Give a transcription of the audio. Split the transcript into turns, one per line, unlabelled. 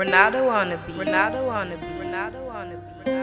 Renato wannabe. Renato wannabe. Renato wannabe. Renato wannabe.